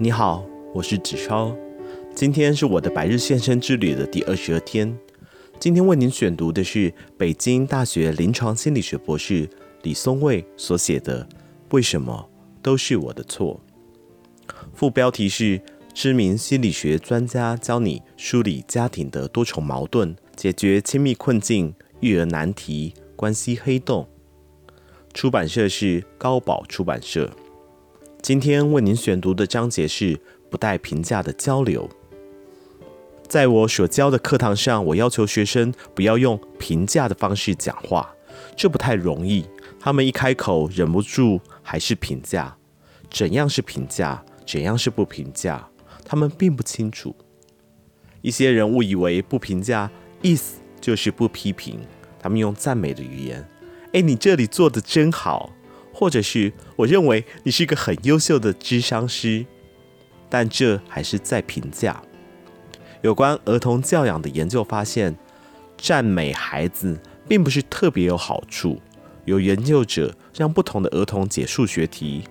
你好，我是子超。今天是我的百日献身之旅的第二十二天。今天为您选读的是北京大学临床心理学博士李松蔚所写的《为什么都是我的错》。副标题是“知名心理学专家教你梳理家庭的多重矛盾，解决亲密困境、育儿难题、关系黑洞”。出版社是高宝出版社。今天为您选读的章节是不带评价的交流。在我所教的课堂上，我要求学生不要用评价的方式讲话，这不太容易。他们一开口，忍不住还是评价。怎样是评价？怎样是不评价？他们并不清楚。一些人误以为不评价意思就是不批评，他们用赞美的语言：“哎，你这里做的真好。”或者是我认为你是一个很优秀的智商师，但这还是在评价。有关儿童教养的研究发现，赞美孩子并不是特别有好处。有研究者让不同的儿童解数学题，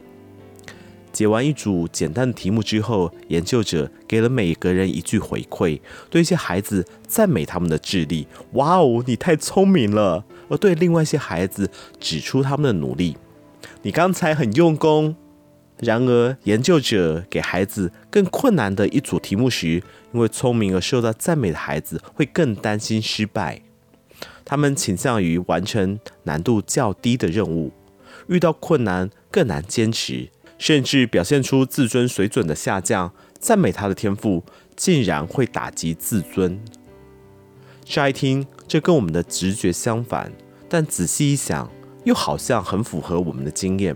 解完一组简单的题目之后，研究者给了每个人一句回馈，对一些孩子赞美他们的智力，哇哦，你太聪明了；而对另外一些孩子指出他们的努力。你刚才很用功。然而，研究者给孩子更困难的一组题目时，因为聪明而受到赞美的孩子会更担心失败。他们倾向于完成难度较低的任务，遇到困难更难坚持，甚至表现出自尊水准的下降。赞美他的天赋，竟然会打击自尊。乍一听，这跟我们的直觉相反，但仔细一想，又好像很符合我们的经验。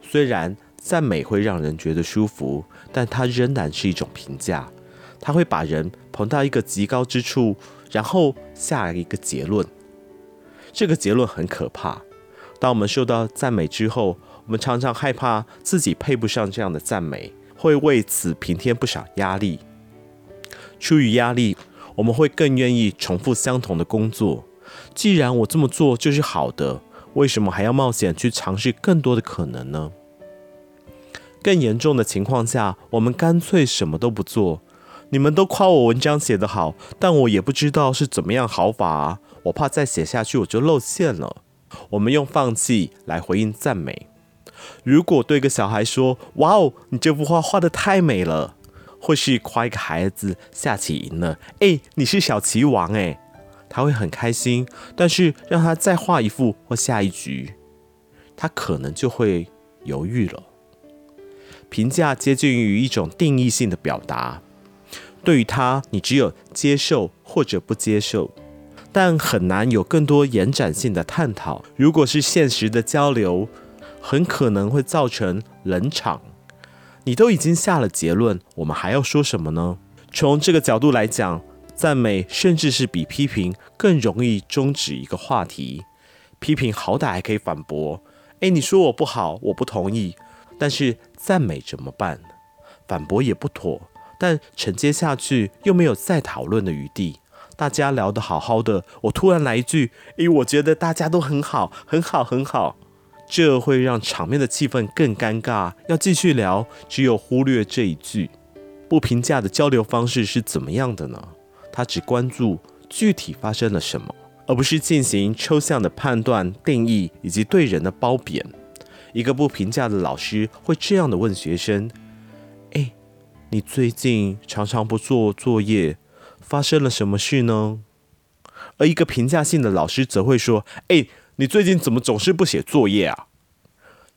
虽然赞美会让人觉得舒服，但它仍然是一种评价。它会把人捧到一个极高之处，然后下一个结论。这个结论很可怕。当我们受到赞美之后，我们常常害怕自己配不上这样的赞美，会为此平添不少压力。出于压力，我们会更愿意重复相同的工作。既然我这么做就是好的。为什么还要冒险去尝试更多的可能呢？更严重的情况下，我们干脆什么都不做。你们都夸我文章写得好，但我也不知道是怎么样好法啊！我怕再写下去我就露馅了。我们用放弃来回应赞美。如果对一个小孩说：“哇哦，你这幅画画得太美了。”或是夸一个孩子下棋赢了，哎，你是小棋王哎。他会很开心，但是让他再画一幅或下一局，他可能就会犹豫了。评价接近于一种定义性的表达，对于他，你只有接受或者不接受，但很难有更多延展性的探讨。如果是现实的交流，很可能会造成冷场。你都已经下了结论，我们还要说什么呢？从这个角度来讲。赞美甚至是比批评更容易终止一个话题。批评好歹还可以反驳，诶，你说我不好，我不同意。但是赞美怎么办？反驳也不妥，但承接下去又没有再讨论的余地。大家聊得好好的，我突然来一句，诶，我觉得大家都很好，很好，很好。这会让场面的气氛更尴尬。要继续聊，只有忽略这一句。不评价的交流方式是怎么样的呢？他只关注具体发生了什么，而不是进行抽象的判断、定义以及对人的褒贬。一个不评价的老师会这样的问学生：“哎，你最近常常不做作业，发生了什么事呢？”而一个评价性的老师则会说：“哎，你最近怎么总是不写作业啊？”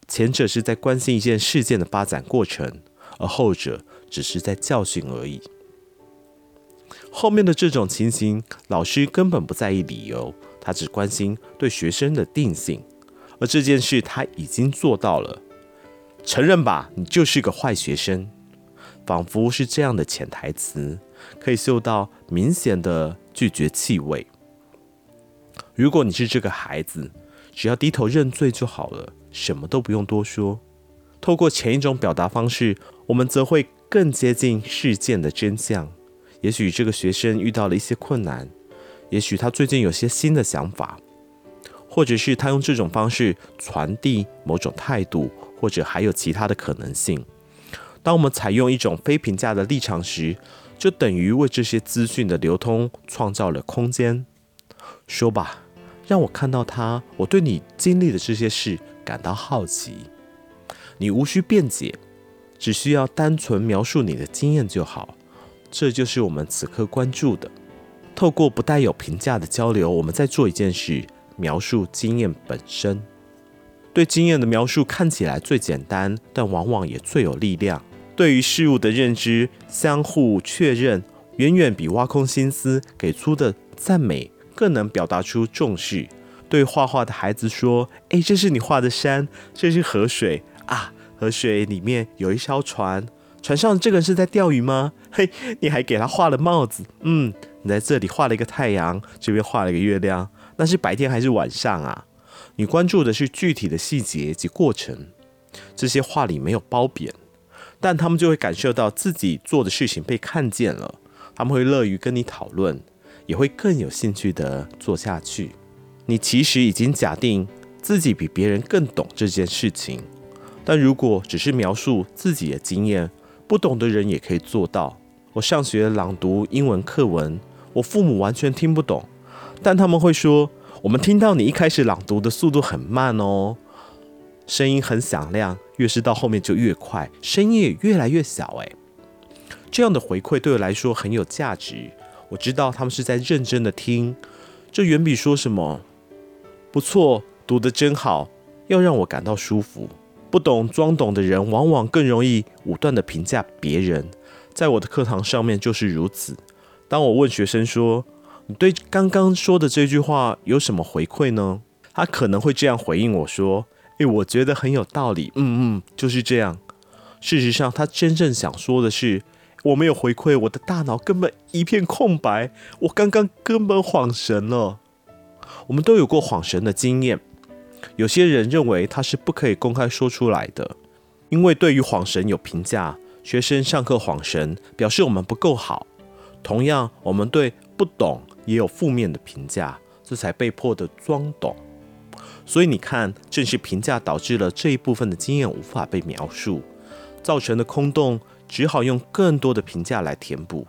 前者是在关心一件事件的发展过程，而后者只是在教训而已。后面的这种情形，老师根本不在意理由，他只关心对学生的定性，而这件事他已经做到了。承认吧，你就是个坏学生，仿佛是这样的潜台词，可以嗅到明显的拒绝气味。如果你是这个孩子，只要低头认罪就好了，什么都不用多说。透过前一种表达方式，我们则会更接近事件的真相。也许这个学生遇到了一些困难，也许他最近有些新的想法，或者是他用这种方式传递某种态度，或者还有其他的可能性。当我们采用一种非评价的立场时，就等于为这些资讯的流通创造了空间。说吧，让我看到他，我对你经历的这些事感到好奇。你无需辩解，只需要单纯描述你的经验就好。这就是我们此刻关注的。透过不带有评价的交流，我们在做一件事：描述经验本身。对经验的描述看起来最简单，但往往也最有力量。对于事物的认知，相互确认，远远比挖空心思给出的赞美更能表达出重视。对画画的孩子说：“诶，这是你画的山，这是河水啊，河水里面有一艘船，船上这个人是在钓鱼吗？嘿，你还给他画了帽子，嗯，你在这里画了一个太阳，这边画了一个月亮，那是白天还是晚上啊？你关注的是具体的细节及过程，这些话里没有褒贬。”但他们就会感受到自己做的事情被看见了，他们会乐于跟你讨论，也会更有兴趣地做下去。你其实已经假定自己比别人更懂这件事情，但如果只是描述自己的经验，不懂的人也可以做到。我上学朗读英文课文，我父母完全听不懂，但他们会说：“我们听到你一开始朗读的速度很慢哦。”声音很响亮，越是到后面就越快，声音也越来越小。哎，这样的回馈对我来说很有价值。我知道他们是在认真的听，这远比说什么“不错，读得真好”要让我感到舒服。不懂装懂的人，往往更容易武断的评价别人。在我的课堂上面就是如此。当我问学生说：“你对刚刚说的这句话有什么回馈呢？”他可能会这样回应我说。诶，我觉得很有道理。嗯嗯，就是这样。事实上，他真正想说的是，我没有回馈，我的大脑根本一片空白。我刚刚根本恍神了。我们都有过恍神的经验。有些人认为它是不可以公开说出来的，因为对于恍神有评价。学生上课恍神，表示我们不够好。同样，我们对不懂也有负面的评价，这才被迫的装懂。所以你看，正是评价导致了这一部分的经验无法被描述，造成的空洞，只好用更多的评价来填补。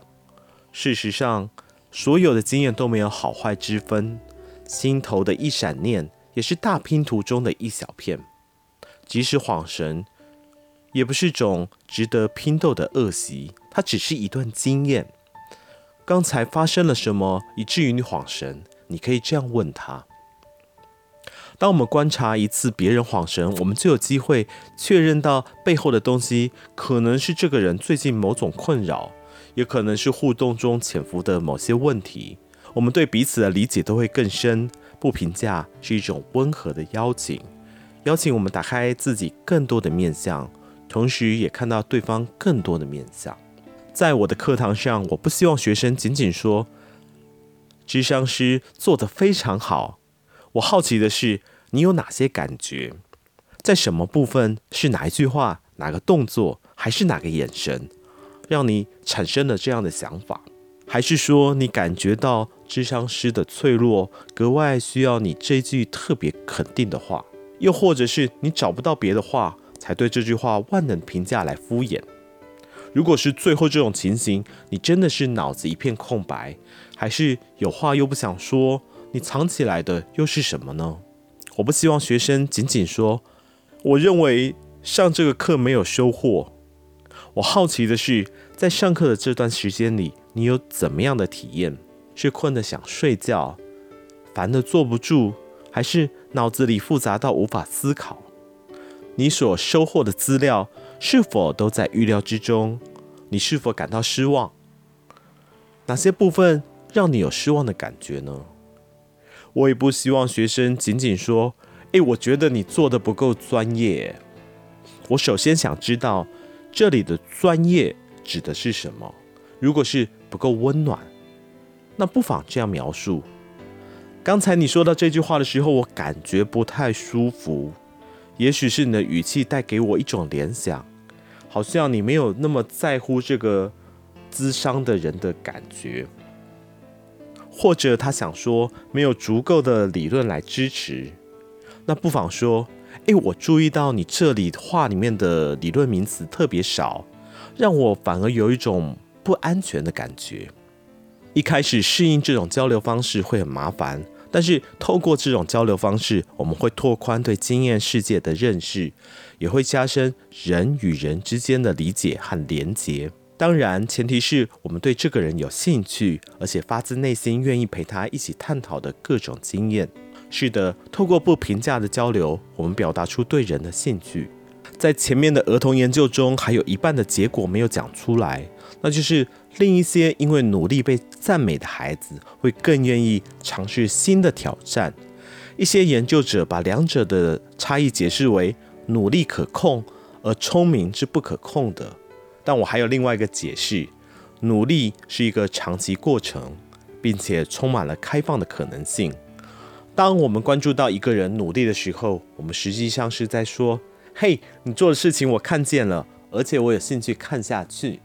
事实上，所有的经验都没有好坏之分，心头的一闪念也是大拼图中的一小片。即使恍神，也不是种值得拼斗的恶习，它只是一段经验。刚才发生了什么，以至于你恍神？你可以这样问他。当我们观察一次别人恍神，我们就有机会确认到背后的东西，可能是这个人最近某种困扰，也可能是互动中潜伏的某些问题。我们对彼此的理解都会更深。不评价是一种温和的邀请，邀请我们打开自己更多的面向，同时也看到对方更多的面向。在我的课堂上，我不希望学生仅仅说“智商师做得非常好”，我好奇的是。你有哪些感觉？在什么部分？是哪一句话、哪个动作，还是哪个眼神，让你产生了这样的想法？还是说你感觉到智商师的脆弱，格外需要你这句特别肯定的话？又或者是你找不到别的话，才对这句话万能评价来敷衍？如果是最后这种情形，你真的是脑子一片空白，还是有话又不想说？你藏起来的又是什么呢？我不希望学生仅仅说：“我认为上这个课没有收获。”我好奇的是，在上课的这段时间里，你有怎么样的体验？是困得想睡觉，烦得坐不住，还是脑子里复杂到无法思考？你所收获的资料是否都在预料之中？你是否感到失望？哪些部分让你有失望的感觉呢？我也不希望学生仅仅说：“诶，我觉得你做的不够专业。”我首先想知道，这里的专业指的是什么？如果是不够温暖，那不妨这样描述：刚才你说到这句话的时候，我感觉不太舒服。也许是你的语气带给我一种联想，好像你没有那么在乎这个资商的人的感觉。或者他想说没有足够的理论来支持，那不妨说：诶，我注意到你这里话里面的理论名词特别少，让我反而有一种不安全的感觉。一开始适应这种交流方式会很麻烦，但是透过这种交流方式，我们会拓宽对经验世界的认识，也会加深人与人之间的理解和连结。当然，前提是我们对这个人有兴趣，而且发自内心愿意陪他一起探讨的各种经验。是的，透过不评价的交流，我们表达出对人的兴趣。在前面的儿童研究中，还有一半的结果没有讲出来，那就是另一些因为努力被赞美的孩子会更愿意尝试新的挑战。一些研究者把两者的差异解释为努力可控，而聪明是不可控的。但我还有另外一个解释：努力是一个长期过程，并且充满了开放的可能性。当我们关注到一个人努力的时候，我们实际上是在说。嘿，你做的事情我看见了，而且我有兴趣看下去。